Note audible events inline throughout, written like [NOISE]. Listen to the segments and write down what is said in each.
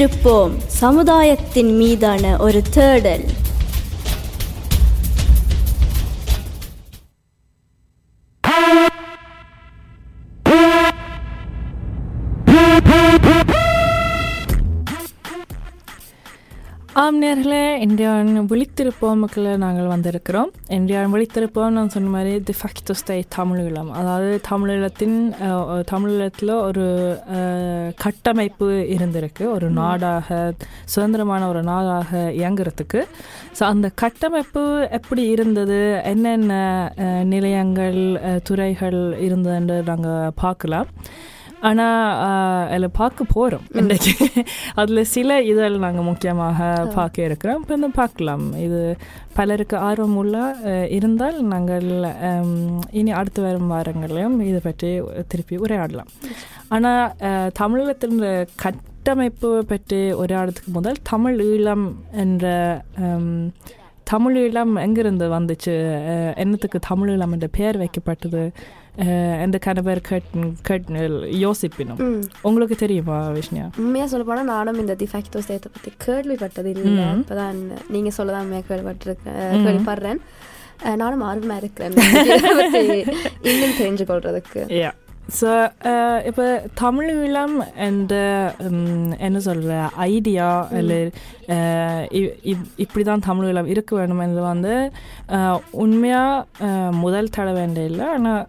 கொண்டிருப்போம். சமுதாயத்தின் மீதான ஒரு தேடல். ஆம் நேர்களே இந்தியான் விழித்திருப்போமுக்குள்ள நாங்கள் வந்திருக்கிறோம். இந்தியான் விழித்திருப்போம் நான் சொன்ன மாதிரி தி ஃபேக்டோ ஸ்டே தமிழீழம் அதாவது தமிழீழத்தின் தமிழீழத்தில் ஒரு கட்டமைப்பு இருந்திருக்கு. ஒரு நாடாக சுதந்திரமான ஒரு நாடாக இயங்குறதுக்கு. ஸோ அந்த கட்டமைப்பு எப்படி இருந்தது? என்னென்ன நிலையங்கள் துறைகள் இருந்ததுன்னு நாங்கள் பார்க்கலாம். ஆனால் அதில் பார்க்க போகிறோம் இன்றைக்கு அதில் சில இதழ் நாங்கள் முக்கியமாக பார்க்க இருக்கிறோம். இப்போ பார்க்கலாம். இது பலருக்கு ஆர்வம் உள்ள இருந்தால் நாங்கள் இனி அடுத்து வரும் வாரங்களிலும் இதை பற்றி திருப்பி உரையாடலாம். ஆனால் தமிழகத்தின் கட்டமைப்பு பற்றி உரையாடுறதுக்கு முதல் தமிழ் ஈழம் என்ற ஹம், தமிழ் ஈழம் எங்கிருந்து வந்துச்சு? என்னத்துக்கு தமிழ் ஈழம் என்ற பெயர் வைக்கப்பட்டது? கன பேர் கேட் யோசிப்பினும். உங்களுக்கு தெரியுமா விஷ்ணியா உண்மையா சொல்ல போனா நானும் இந்த டிஃபேக்டோ ஸ்டேத்தை பத்தி கேள்விப்பட்டது இல்லை. இப்பதான் நீங்க சொல்லதான் உண்மையா கேள்விப்பட்டிருக்கேன். கேள்விப்படுறேன். நானும் ஆர்வமா இருக்கிறேன் [LAUGHS] இன்னும் தெரிஞ்சு கொள்றதுக்கு ஸோ இப்போ தமிழ் ஈழம் என்ற என்ன சொல்கிற ஐடியா இல்லை இப்படி தான் தமிழ் ஈழம் இருக்க வேணும் என்று வந்து உண்மையாக முதல் தடவை இல்லை ஆனால்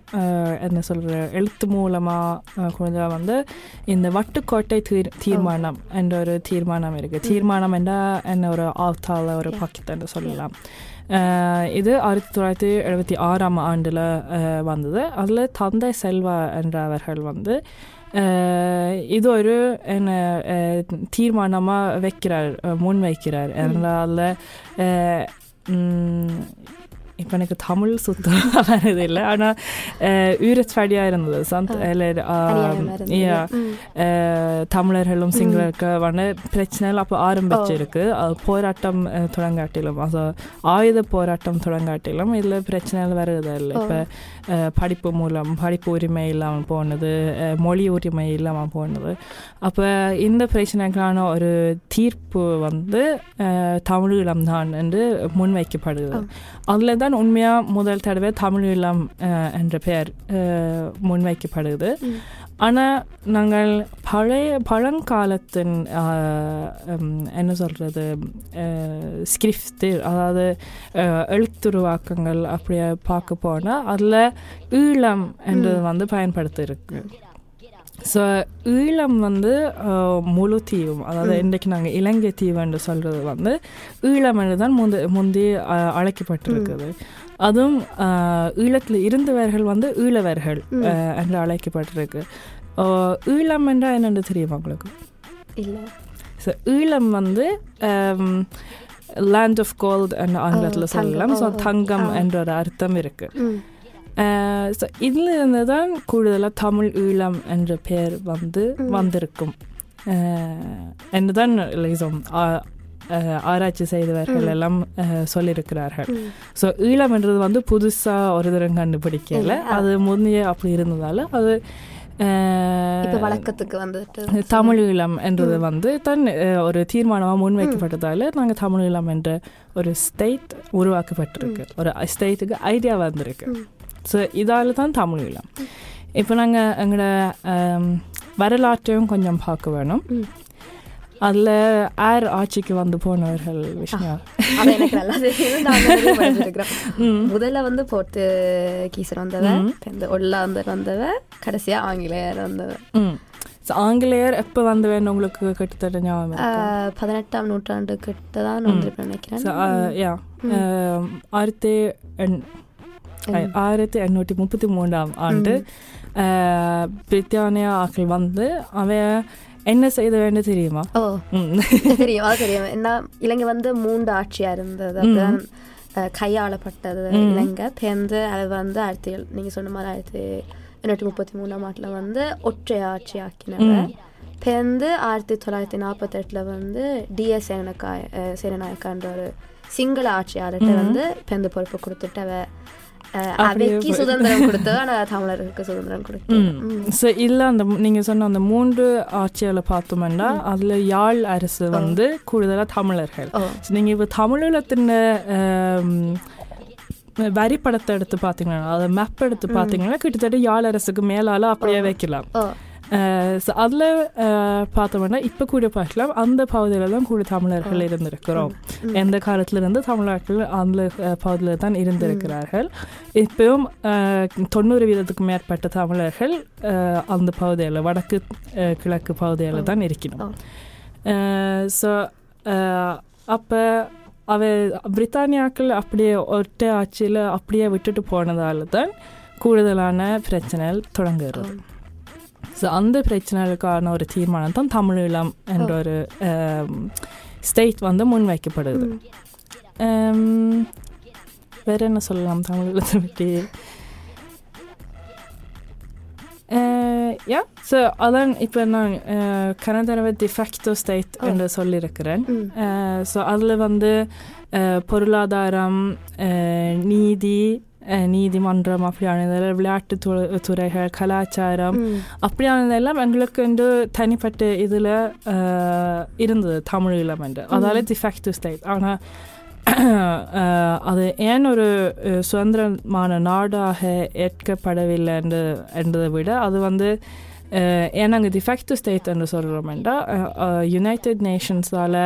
என்ன சொல்கிற எழுத்து மூலமாக கொஞ்சம் வந்து இந்த வட்டுக்கோட்டை தீர் தீர்மானம் என்ற ஒரு தீர்மானம் இருக்குது தீர்மானம் என்றால் என்ன ஒரு ஆத்தால ஒரு பாக்கித்தன்னு சொல்லலாம் இது ஆயிரத்தி தொள்ளாயிரத்தி எழுபத்தி ஆறாம் ஆண்டில் வந்தது அதில் தந்தை செல்வா என்றவர்கள் வந்து இது ஒரு என்ன தீர்மானமாக வைக்கிறார் முன் வைக்கிறார் அதனால் இப்போ எனக்கு தமிழ் சுத்தமாக [LAUGHS] வருது இல்லை. ஆனால் ஈரச்சாடியாக இருந்தது yeah. ம். அஹ், தமிழர்களும் சிங்களருக்கான பிரச்சனைகள் அப்போ ஆரம்பிச்சிருக்கு. போராட்டம் தொடங்காட்டிலும் அது ஆயுத போராட்டம் தொடங்காட்டிலும் இதில் பிரச்சனைகள் வருது இல்லை. இப்போ படிப்பு மூலம் படிப்பு உரிமை இல்லாமல் போனது மொழி உரிமை இல்லாமல் போனது. அப்போ இந்த பிரச்சனைக்கான ஒரு தீர்ப்பு வந்து தமிழீழம் தான் என்று முன்வைக்கப்படுது. அதில் தான் உண்மையாக முதல் தடவை தமிழீழம் அஹ், என்ற பெயர் முன்வைக்கப்படுது ஆனால் நாங்கள் பழைய பழங்காலத்தின் என்ன சொல்கிறது ஸ்கிரிப்ட் அதாவது எழுத்துருவாக்கங்கள் அப்படியே பார்க்க போனால் அதில் ஈழம் என்றது வந்து பயன்படுத்தியிருக்கு ஸோ ஈழம் வந்து ஆஹ், முழு தீவும் அதாவது இன்றைக்கு நாங்கள் இலங்கை தீவு என்று சொல்கிறது வந்து ஈழம் என்று தான் முந்தி முந்தி அழைக்கப்பட்டிருக்குது அதுவும் ஈழத்தில் இருந்தவர்கள் வந்து ஈழவர்கள் என்று அழைக்கப்பட்டிருக்கு ஈழம் என்றால் என்னென்று தெரியுமா உங்களுக்கு இல்ல ஸோ ஈழம் வந்து லேண்ட் ஆஃப் கோல்ட் என்ற ஆங்கிலத்தில். சொல்லலாம் ஸோ. தங்கம். என்ற ஒரு அர்த்தம் இருக்குது. ஸோ இதில் இருந்து தான் கூடுதலாக தமிழ் ஈழம் என்ற பெயர் வந்து வந்திருக்கும். என்று தான் ஆராய்ச்சி செய்தவர்கள் எல்லாம் சொல்லியிருக்கிறார்கள். ஸோ ஈழம் என்றது வந்து புதுசாக ஒரு தரம் கண்டுபிடிக்கல. அது முந்தைய அப்படி இருந்ததால அது வழக்கத்துக்கு வந்துட்டு தமிழ் ஈழம் என்றது வந்து தன் ஒரு தீர்மானமாக முன்வைக்கப்பட்டதால நாங்கள் தமிழ் ஈழம் என்ற ஒரு ஸ்டேட் உருவாக்கப்பட்டிருக்கு. ஒரு ஸ்டேட்டுக்கு ஐடியா வந்திருக்கு. ஸோ இதால தான் தமிழ் ஈழம் இப்போ நாங்கள் எங்களோட வரலாற்றையும் கொஞ்சம் பார்க்க வேணும். அதில் ஆர் ஆட்சிக்கு வந்து போனவர்கள் அது எனக்கு நல்லா தெரியும். முதல்ல வந்து போட்டு கீசர் வந்தவ இப்ப இந்த ஒல்லாந்தர் வந்தவ கடைசியா ஆங்கிலேயர் வந்தவ. ம். ஸோ ஆங்கிலேயர் எப்போ வந்து வேணும் உங்களுக்கு கிட்டத்தட்ட ஞாபகம் பதினெட்டாம் நூற்றாண்டு கிட்ட தான் நினைக்கிறேன். Um, ஆயிரத்தி ஆயிரத்தி எண்ணூற்றி முப்பத்தி மூன்றாம் ஆண்டு பிரித்தானியா ஆக்கள் வந்து அவ என்ன செய்த வேண்டும் தெரியுமா ஓ. தெரியும் அது தெரியும் என்ன இலங்கை வந்து மூன்று ஆட்சியா இருந்தது கையாளப்பட்டது இலங்கை பேருந்து அது வந்து ஆயிரத்தி ஏழு- நீங்க சொன்ன மாதிரி ஆயிரத்தி எண்ணூற்றி முப்பத்தி மூணாம் ஆண்டுல வந்து ஒற்றை ஆட்சி ஆக்கினாங்க பேருந்து ஆயிரத்தி தொள்ளாயிரத்தி நாற்பத்தெட்டுல வந்து டிஎஸ் சேனநாயக்கா சேனநாயக்கான்ற ஒரு சிங்கள ஆட்சியாளர்கிட்ட வந்து பேருந்து பொறுப்பு கொடுத்துட்டவ அஹ், அவைக்கு சுதந்திரம் கொடுத்தது. ஆனா தமிழர்களுக்கு சுதந்திரம் கொடுத்து ஸோ இல்லை அந்த நீங்கள் சொன்ன அந்த மூன்று ஆட்சிகளை பார்த்தோம்னா அதில் யாழ் அரசு வந்து கூடுதலாக தமிழர்கள். ஸோ நீங்கள் இப்போ தமிழீழத்தின் வரி படத்தை எடுத்து பார்த்தீங்கன்னா அதை மேப் எடுத்து பார்த்தீங்கன்னா கிட்டத்தட்ட யாழ் அரசுக்கு மேலால அப்படியே வைக்கலாம். ஸோ அதில் பார்த்தோம்னா இப்போ கூட பார்க்கலாம் அந்த பகுதியில் தான் கூட தமிழர்கள் இருந்திருக்கிறோம் எந்த காலத்துல இருந்து தமிழர்கள் அந்த பகுதியில் தான் இருந்திருக்கிறார்கள் இப்பவும் தொண்ணூறு வீதத்துக்கு மேற்பட்ட தமிழர்கள் அந்த பகுதியில் வடக்கு கிழக்கு பகுதியில் தான் இருக்கணும் ஸோ அப்போ அவ பிரித்தானியாக்கள் அப்படியே ஒற்றை ஆட்சியில் அப்படியே விட்டுட்டு போனதால தான் கூடுதலான பிரச்சனைகள் தொடங்குகிறது ஸோ அந்த பிரச்சனைகளுக்கான ஒரு தீர்மானம் தான் தமிழீழம் என்ற ஒரு ஸ்டேட் வந்து முன்வைக்கப்படுது Um, வேற என்ன சொல்லலாம் தமிழீழத்தை பற்றி யா ஸோ அதான் இப்போ நான் கனதரவை டிஃபெக்டோ ஸ்டேட் என்று சொல்லியிருக்கிறேன் ஸோ அதில் வந்து அஹ், பொருளாதாரம் அஹ், நீதி அஹ், நீதிமன்றம் அப்படியானதில் விளையாட்டு து- துறைகள் கலாச்சாரம் அப்படியானதெல்லாம் எங்களுக்கு வந்து தனிப்பட்ட இதில் இருந்தது தமிழீழம் என்று அதால டிஃபெக்டிவ் ஸ்டேட் ஆனால் அது ஏன் ஒரு சுதந்திரமான நாடாக ஏற்கப்படவில்லை என்று என்றதை விட அது வந்து அஹ், ஏன் நாங்கள் டிஃபெக்டிவ் ஸ்டேட் என்று சொல்கிறோம் என்றால் யுனைடெட் நேஷன்ஸால்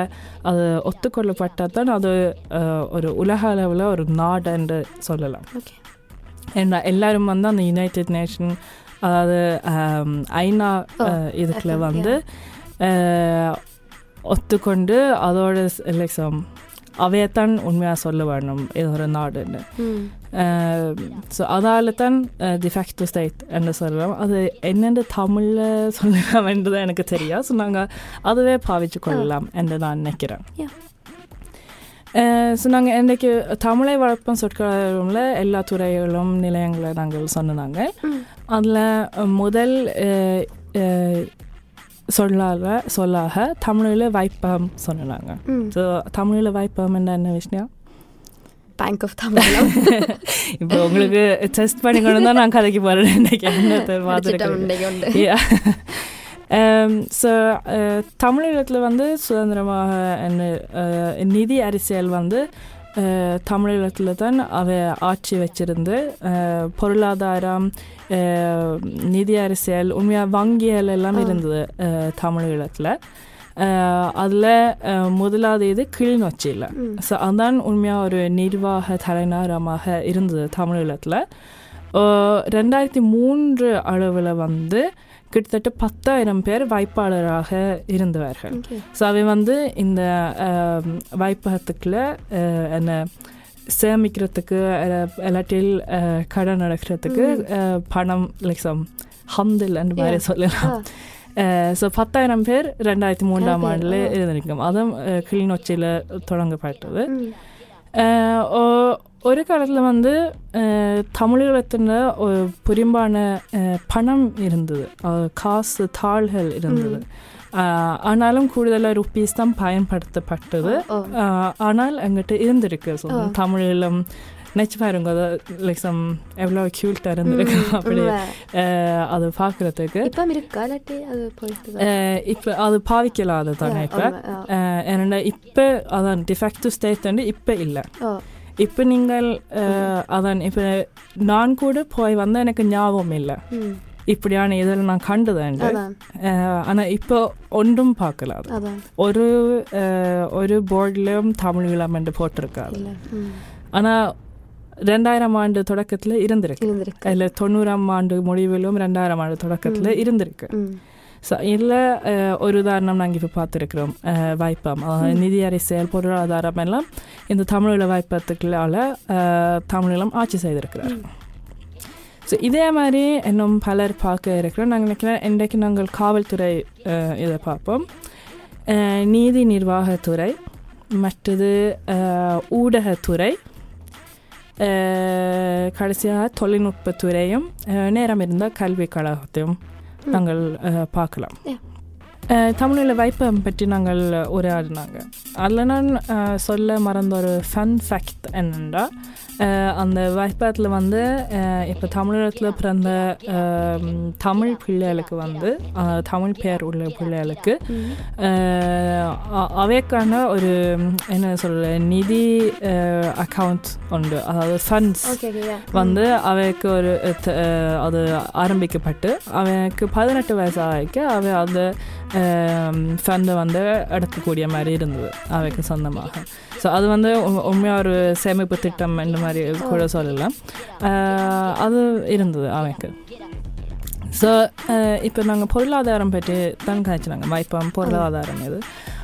அது ஒத்துக்கொள்ளப்பட்டால் தான் அது ஒரு உலக அளவில் ஒரு நாடு என்று சொல்லலாம் ஏன்னா எல்லாரும் வந்து அந்த யுனைடெட் நேஷன் அதாவது ஐநா இதுக்குள்ள வந்து ஒத்துக்கொண்டு அதோட லெக்ஸம் அவையத்தான் உண்மையாக சொல்ல வேணும். இது ஒரு நாடுன்னு. ஸோ அதால தான் டிஃபெக்டிவ் ஸ்டேட் என்று சொல்கிறோம் அது என்னென்று தமிழில் சொல்லலாம் என்றது எனக்கு தெரியும். ஸோ நாங்கள் அதுவே பாவிச்சு கொள்ளலாம் என்று நான் நினைக்கிறேன். ஸோ நாங்கள் இன்றைக்கு தமிழை வளர்ப்பும் சொற்களம்ல எல்லா துறைகளும் நிலையங்களை நாங்கள் சொன்னாங்க அதில் முதல் சொல்லாக சொல்லாக தமிழில் வைப்பகம் சொன்னாங்க. ஸோ தமிழில் வைப்பகம் என்ன என்ன விஷயம்? பேங்க் ஆஃப் தமிழம் இப்போ உங்களுக்கு டெஸ்ட் பண்ணிக்கணும் தான் நான் கதைக்கு போகிறேன் இன்னைக்கு என்ன [LAUGHS] திட்டம் பார்த்துருக்கேன் இன்னைக்கு உண்டு. ஸோ [LAUGHS] தமிழீழத்தில் வந்து சுதந்திரமாக என்ன அஹ், நிதி அரசியல் வந்து அஹ், தமிழீழத்தில் தான் அவ ஆட்சி வச்சிருந்து பொருளாதாரம் நிதி அரசியல் உண்மையாக வங்கியல் எல்லாம் இருந்தது அஹ், தமிழீழத்தில் அதில் முதலாவது இது கிளிநொச்சியில். ஸோ அதான் உண்மையாக ஒரு நிர்வாக தலைநகரமாக இருந்தது தமிழீழத்தில் ரெண்டாயிரத்தி மூன்று அளவில் வந்து கிட்டத்தட்ட பத்தாயிரம் பேர் வாய்ப்பாளராக இருந்தவர்கள். ஸோ அவை வந்து இந்த வாய்ப்பகத்துக்குள்ள என்ன சேமிக்கிறதுக்கு இல்லாட்டில் கடன் நடக்கிறதுக்கு பணம் லைக்ஸம் ஹந்தில் அந்த மாதிரி. சொல்லலாம். ஸோ பத்தாயிரம் பேர் ரெண்டாயிரத்தி மூன்றாம் ஆண்டில். இருந்திருக்கும். அதுவும் கிளிநொச்சியில் தொடங்கப்பட்டது. ஒரு காலத்தில் வந்து தமிழகத்தில் ஒரு புரிம்பான பணம் இருந்தது காசு தாள்கள் இருந்தது ஆனாலும் கூடுதலாக ருப்பீஸ் தான் பயன்படுத்தப்பட்டது ஆனால் எங்கிட்ட இருந்திருக்கு தமிழிலும் நினச்சி பாருங்க அது லைக்ஸம் எவ்வளோ க்யூட்டாக அப்படி அது பார்க்குறதுக்கு இப்ப இருக்கா இல்லாட்டி அது இப்போ அது பாவிக்கலாது தானே இப்போ ஏன்னா இப்போ அதான் டிஃபெக்டிவ் ஸ்டேட் வந்து இப்போ இல்லை இப்போ நீங்கள் அதான் இப்போ நான் கூட போய் வந்தால் எனக்கு ஞாபகம் இல்லை இப்படியான இதில் நான் கண்டதுண்டு ஆனால் இப்போ ஒன்றும் பார்க்கல அது ஒரு ஒரு போர்டிலும் தமிழ் விழாம் என்று போட்டிருக்காது ஆனால் ரெண்டாயிரம் ஆண்டு தொடக்கத்தில் இருந்திருக்கு. இல்லை தொண்ணூறாம் ஆண்டு முடிவிலும் ரெண்டாயிரம் ஆண்டு தொடக்கத்தில் இருந்திருக்கு. ஸோ இதில் ஒரு உதாரணம் நாங்கள் இப்போ பார்த்துருக்குறோம். வாய்ப்பம் நிதி அரசியல் பொருளாதாரம் எல்லாம் இந்த தமிழீழ வாய்ப்பத்துக்களால் தமிழீழம் ஆட்சி செய்திருக்கிறார். ஸோ இதே மாதிரி இன்னும் பலர் பார்க்க இருக்கிறோம். நாங்கள் நினைக்கிறேன் இன்றைக்கு நாங்கள் காவல்துறை இதை பார்ப்போம். நீதி நிர்வாகத்துறை மற்றது ஊடகத்துறை கடைசியாக தொழில்நுட்பத்துறையும் அஹ், நேரம் இருந்தால் கல்வி கழகத்தையும் நாங்கள் அஹ், பார்க்கலாம் Yeah. அஹ், தமிழில் வைப்பம் பற்றி நாங்கள் உரையாடினாங்க. அதில் நான் சொல்ல மறந்த ஒரு ஃபன் ஃபேக்ட் என்னென்னா அந்த வைப்பத்தில் வந்து இப்போ தமிழகத்தில் பிறந்த தமிழ் பிள்ளைகளுக்கு வந்து தமிழ் பெயர் உள்ள பிள்ளைகளுக்கு அவைக்கான ஒரு என்ன சொல்ற நிதி அக்கவுண்ட் உண்டு. அதாவது ஃபண்ட்ஸ் ஓகே வந்து அவைக்கு ஒரு அது ஆரம்பிக்கப்பட்டு அவனுக்கு பதினெட்டு வயசு ஆகிக்க அவ அந்த ஃபண்டு வந்து எடுக்கக்கூடிய மாதிரி இருந்தது அவைக்கு சொந்தமாக ஸோ அது வந்து உண்மையாக ஒரு சேமிப்பு திட்டம் இந்த மாதிரி கூட சொல்லலாம் அது இருந்தது அவனுக்கு ஸோ இப்போ நாங்கள் பொருளாதாரம் பற்றி தான் காய்ச்சினாங்க வைப்பம் பொருளாதாரம் இது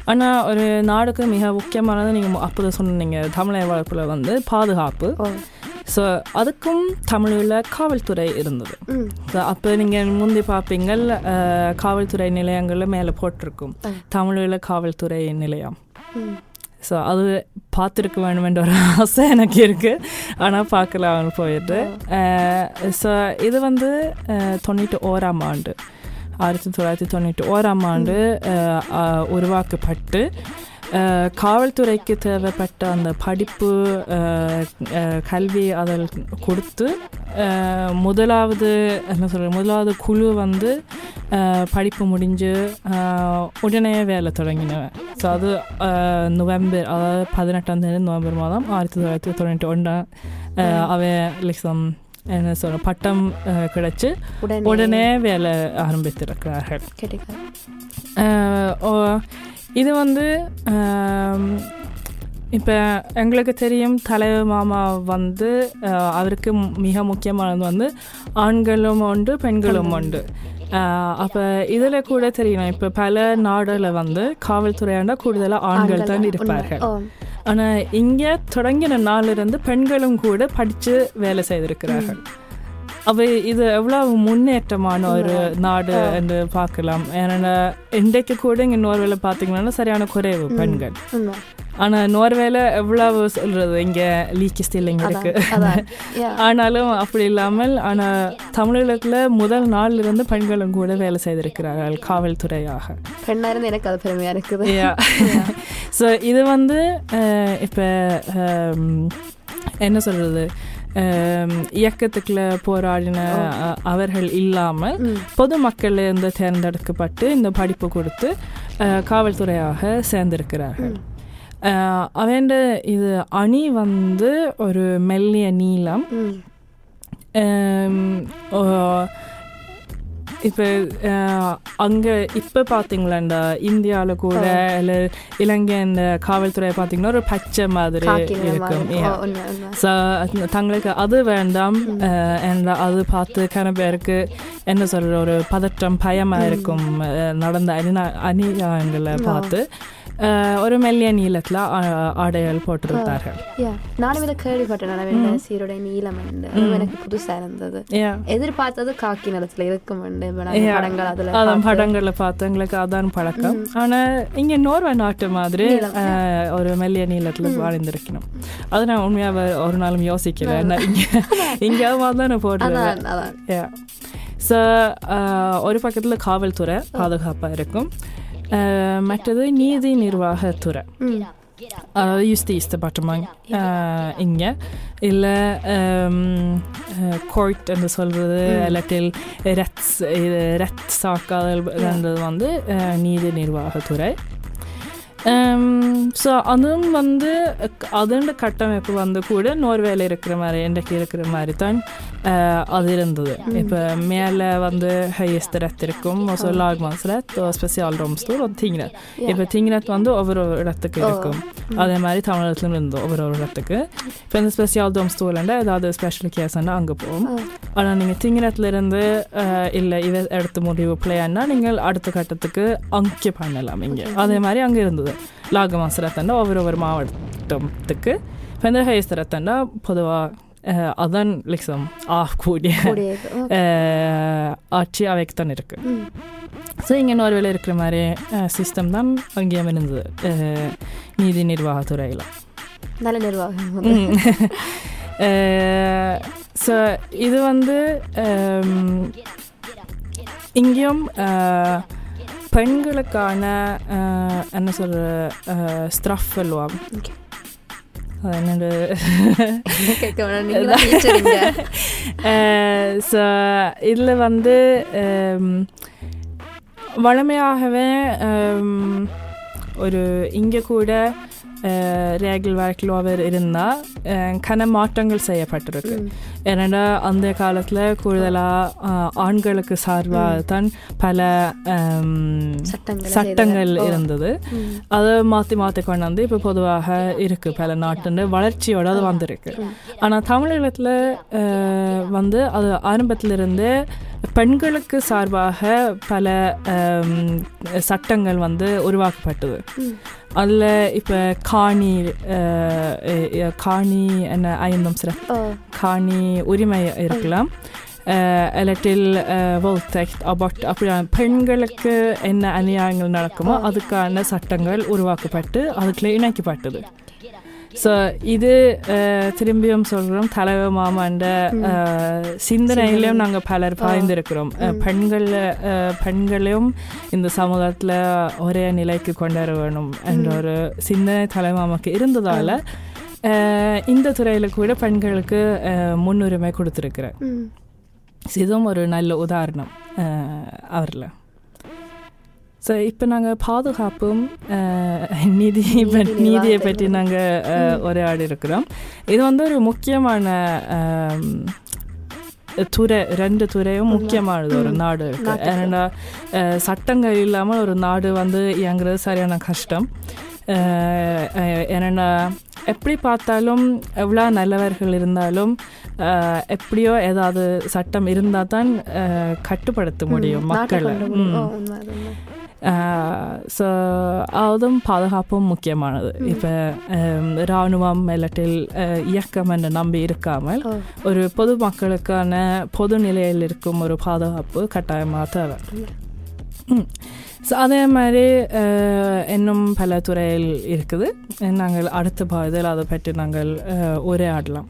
ஆனால் ஒரு நாடுக்கு மிக முக்கியமானது நீங்கள் அப்போது சொன்னீங்க தமிழக வளர்ப்பில் வந்து பாதுகாப்பு ஸோ அதுக்கும் தமிழில் காவல்துறை இருந்தது. ஸோ அப்போ நீங்கள் முந்தி பார்ப்பீங்க காவல்துறை நிலையங்களில் மேலே போட்டிருக்கும். தமிழில் காவல்துறை நிலையம். ஸோ அது பார்த்துருக்க வேணுமென்ற ஒரு ஆசை எனக்கு இருக்குது ஆனால் பார்க்கலாம்னு போயிடுது ஸோ இது வந்து தொண்ணூற்றி ஓராம் ஆண்டு. ஆயிரத்தி தொள்ளாயிரத்தி தொண்ணூற்றி ஓராம் ஆண்டு உருவாக்கப்பட்டு காவல்துறைக்கு தேவைப்பட்ட அந்த படிப்பு கல்வி அதில் கொடுத்து முதலாவது என்ன சொல்கிறது முதலாவது குழு வந்து படிப்பு முடிஞ்சு உடனே வேலை தொடங்கினவன். ஸோ அது நவம்பர் அதாவது பதினெட்டாம் தேதி நவம்பர் மாதம் ஆயிரத்தி தொள்ளாயிரத்தி தொண்ணூற்றி ஒன்றாம் அவன் லிசம் என்ன சொல்ற பட்டம் கிடைச்சு உடனே வேலை ஆரம்பித்திருக்கிறார்கள். இது வந்து இப்போ எங்களுக்கு தெரியும் தலைவர் மாமா வந்து அவருக்கு மிக முக்கியமானது வந்து ஆண்களும் உண்டு பெண்களும் உண்டு. அப்போ இதில் கூட தெரியும் இப்போ பல நாடுல வந்து காவல்துறையாண்ட கூடுதலாக ஆண்கள் தான் இருப்பார்கள். ஆனால் இங்கே தொடங்கின நாளிலிருந்து பெண்களும் கூட படித்து வேலை செய்திருக்கிறார்கள். அப்போ இது எவ்வளவு முன்னேற்றமான ஒரு நாடு என்று பார்க்கலாம். ஏன்னா இன்றைக்கு கூட இங்கே நோர்வேல பார்த்தீங்கன்னா சரியான குறைவு பெண்கள். ஆனால் நோர்வேல எவ்வளவு சொல்றது இங்கே லீக்கி ஸ்டில்லிங் இருக்கு. [LAUGHS] ஆனாலும் அப்படி இல்லாமல் ஆனால் தமிழகத்தில் முதல் நாள்ல இருந்து பெண்களும் கூட வேலை செய்திருக்கிறார்கள் காவல்துறையாக. பெண்ணா இருந்து எனக்கு அது பெருமையா இருக்குது. ஸோ [LAUGHS] [LAUGHS] இது வந்து இப்போ என்ன சொல்றது இயக்கத்துக்குள்ள போராடின அவர்கள் இல்லாமல் பொதுமக்கள் இருந்து தேர்ந்தெடுக்கப்பட்டு இந்த படிப்பு கொடுத்து காவல்துறையாக சேர்ந்திருக்கிறார்கள் அவன் இது அணி வந்து ஒரு மெல்லிய நீளம் இப்போ அங்கே இப்போ பார்த்தீங்களா இந்த இந்தியாவில் கூட இல்லை இலங்கை இந்த காவல்துறை பார்த்தீங்கன்னா ஒரு பச்சை மாதிரி இருக்கும். ஸோ தங்களுக்கு அது வேண்டாம். and அது பார்த்து கன பேருக்கு என்ன சொல்ற ஒரு பதற்றம் பயமாக இருக்கும் நடந்த அணிநா அணியாயங்களை பார்த்து. ஒரு மெல்லிய நீளத்தில் ஆடைகள் போட்டிருந்தார்கள். நானும் இதை கேள்விப்பட்டேன் சீருடை அதுவும் எனக்கு புதுசா இருந்தது. எதிர்பார்த்தது காக்கி நிறத்துல இருக்கும். படங்கள் அதுல அதான் படங்களை பார்த்து எங்களுக்கு அதான் பழக்கம் ஆனா இங்க நோர்வே நாட்டு மாதிரி நீளம். ஒரு மெல்லிய நீளத்துல வாழ்ந்திருக்கணும் அது நான் உண்மையா வ- ஒரு நாளும் யோசிக்கல நான் இங்க இங்க தானே அதான் ஸோ ஒரு பக்கத்துல காவல்துறை பாதுகாப்பா இருக்கும் Eh, markedet ni de nirvaheture. Mm. av Justisdepartementet, uh, Inge, eller um, court and solvere, mm. eller til retts, eh, rettssaker eller det andre, uh, ni de nirvaheture. So அதுவும் வந்து அதோட கட்டமைப்பு வந்து கூட நோர்வேல இருக்கிற மாதிரி இன்றைக்கு இருக்கிற மாதிரி தான் அஹ், அது இருந்தது இப்போ மேலே வந்து ஹையஸ்ட் rätt இருக்கும் och så lagmansrätt och specialdomstol och tingsrätt. இப்போ tingsrätt வந்து ஒவ்வொரு இடத்துக்கு இருக்கும் அதே மாதிரி தமிழகத்திலும் இருந்து ஒவ்வொரு ஒரு இடத்துக்கு இப்போ இந்த ஸ்பெஷால்domstolen ஏதாவது ஸ்பெஷல் கேஸ்னா அங்கே போகும் ஆனால் நீங்கள் திங்கிரத்தில் இருந்து இல்லை இதை எடுத்து முடிவு பிள்ளையானா நீங்கள் அடுத்த கட்டத்துக்கு அங்கே பண்ணலாம் இங்கே அதே மாதிரி அங்கே இருந்தது லாகமாசரத்தண்டா ஒவ்வொரு ஒரு மாவட்டத்துக்கு ஹைஸ்தரத்தண்டா பொதுவாக அதன் liksom eh, ஆட்சி அவைக்கு தான் இருக்கு ம். ஸோ இங்கே நோர்வேல இருக்கிற மாதிரி சிஸ்டம் தான் அங்கேயும் இருந்தது நீதி நிர்வாகத்துறையில் நல்ல நிர்வாகம். ஸோ இது வந்து இங்கேயும் பெண்களுக்கான என்ன சொல்ற ஸ்ட்ரஃப். அது என்னோட. ஸோ இதில் வந்து வழமையாகவே um, ஒரு இங்கே கூட ரேகில் வேர்க்லோவர் இருந்தால் கன மாற்றங்கள் செய்யப்பட்டிருக்கு. ஏன்னா அந்த காலத்தில் கூடுதலாக ஆண்களுக்கு சார்பாக தான் பல சட்டங்களை. இருந்தது. அதை மாற்றி மாற்றி கொண்டு வந்து இப்போ பொதுவாக இருக்குது பல நாட்டு வளர்ச்சியோட அது வந்திருக்கு. ஆனால் தமிழகத்தில் வந்து அது ஆரம்பத்திலிருந்து பெண்களுக்கு சார்பாக பல சட்டங்கள் வந்து உருவாக்கப்பட்டது. அதில் இப்போ காணி காணி என்ன ஐந்தம் சிற. காணி உரிமை இருக்கலாம். இல்லாட்டில் வோல்டெக்ட் அபார்ட் அப்படியான பெண்களுக்கு என்ன அநியாயங்கள் நடக்குமோ அதுக்கான சட்டங்கள் உருவாக்கப்பட்டு அதுக்குள்ள இணைக்கப்பட்டது. ஸோ இது அஹ், திரும்பியும் சொல்கிறோம் தலைவர் மாமாண்ட அஹ், சிந்தனையிலையும் நாங்கள் பலர் பாய்ந்திருக்கிறோம். பெண்கள் பெண்களையும் இந்த சமூகத்தில் ஒரே நிலைக்கு கொண்டு வேணும் என்ற ஒரு சிந்தனை தலைமாமாக்கு இருந்ததால் இந்த துறையில் கூட பெண்களுக்கு முன்னுரிமை கொடுத்துருக்குறேன். இதுவும் ஒரு நல்ல உதாரணம் அவரில். ஸோ இப்போ நாங்கள் பாதுகாப்பும் அஹ், நீதி பற்றி- நீதியை பற்றி நாங்கள் உரையாடி இருக்கிறோம் இது வந்து ஒரு முக்கியமான துறை ரெண்டு துறையும் முக்கியமானது ஒரு நாடு இருக்கு. ஏன்னா சட்டங்கள் இல்லாமல் ஒரு நாடு வந்து இயங்குறது சரியான கஷ்டம். ஏன்னா எப்படி பார்த்தாலும் எவ்வளோ நல்லவர்கள் இருந்தாலும் எப்படியோ ஏதாவது சட்டம் இருந்தால் தான் கட்டுப்படுத்த முடியும் மக்களை. ஸோ அதுவும் பாதுகாப்பும் முக்கியமானது இப்போ இராணுவம் இல்லாட்டில் இயக்கம் என்று நம்பி இருக்காமல். ஒரு பொதுமக்களுக்கான பொது நிலையில் இருக்கும் ஒரு பாதுகாப்பு கட்டாயமாக தேவை ஸோ அதே மாதிரி இன்னும் பல துறையில் இருக்குது நாங்கள் அடுத்த பாதையில் அதை பற்றி நாங்கள் உரையாடலாம்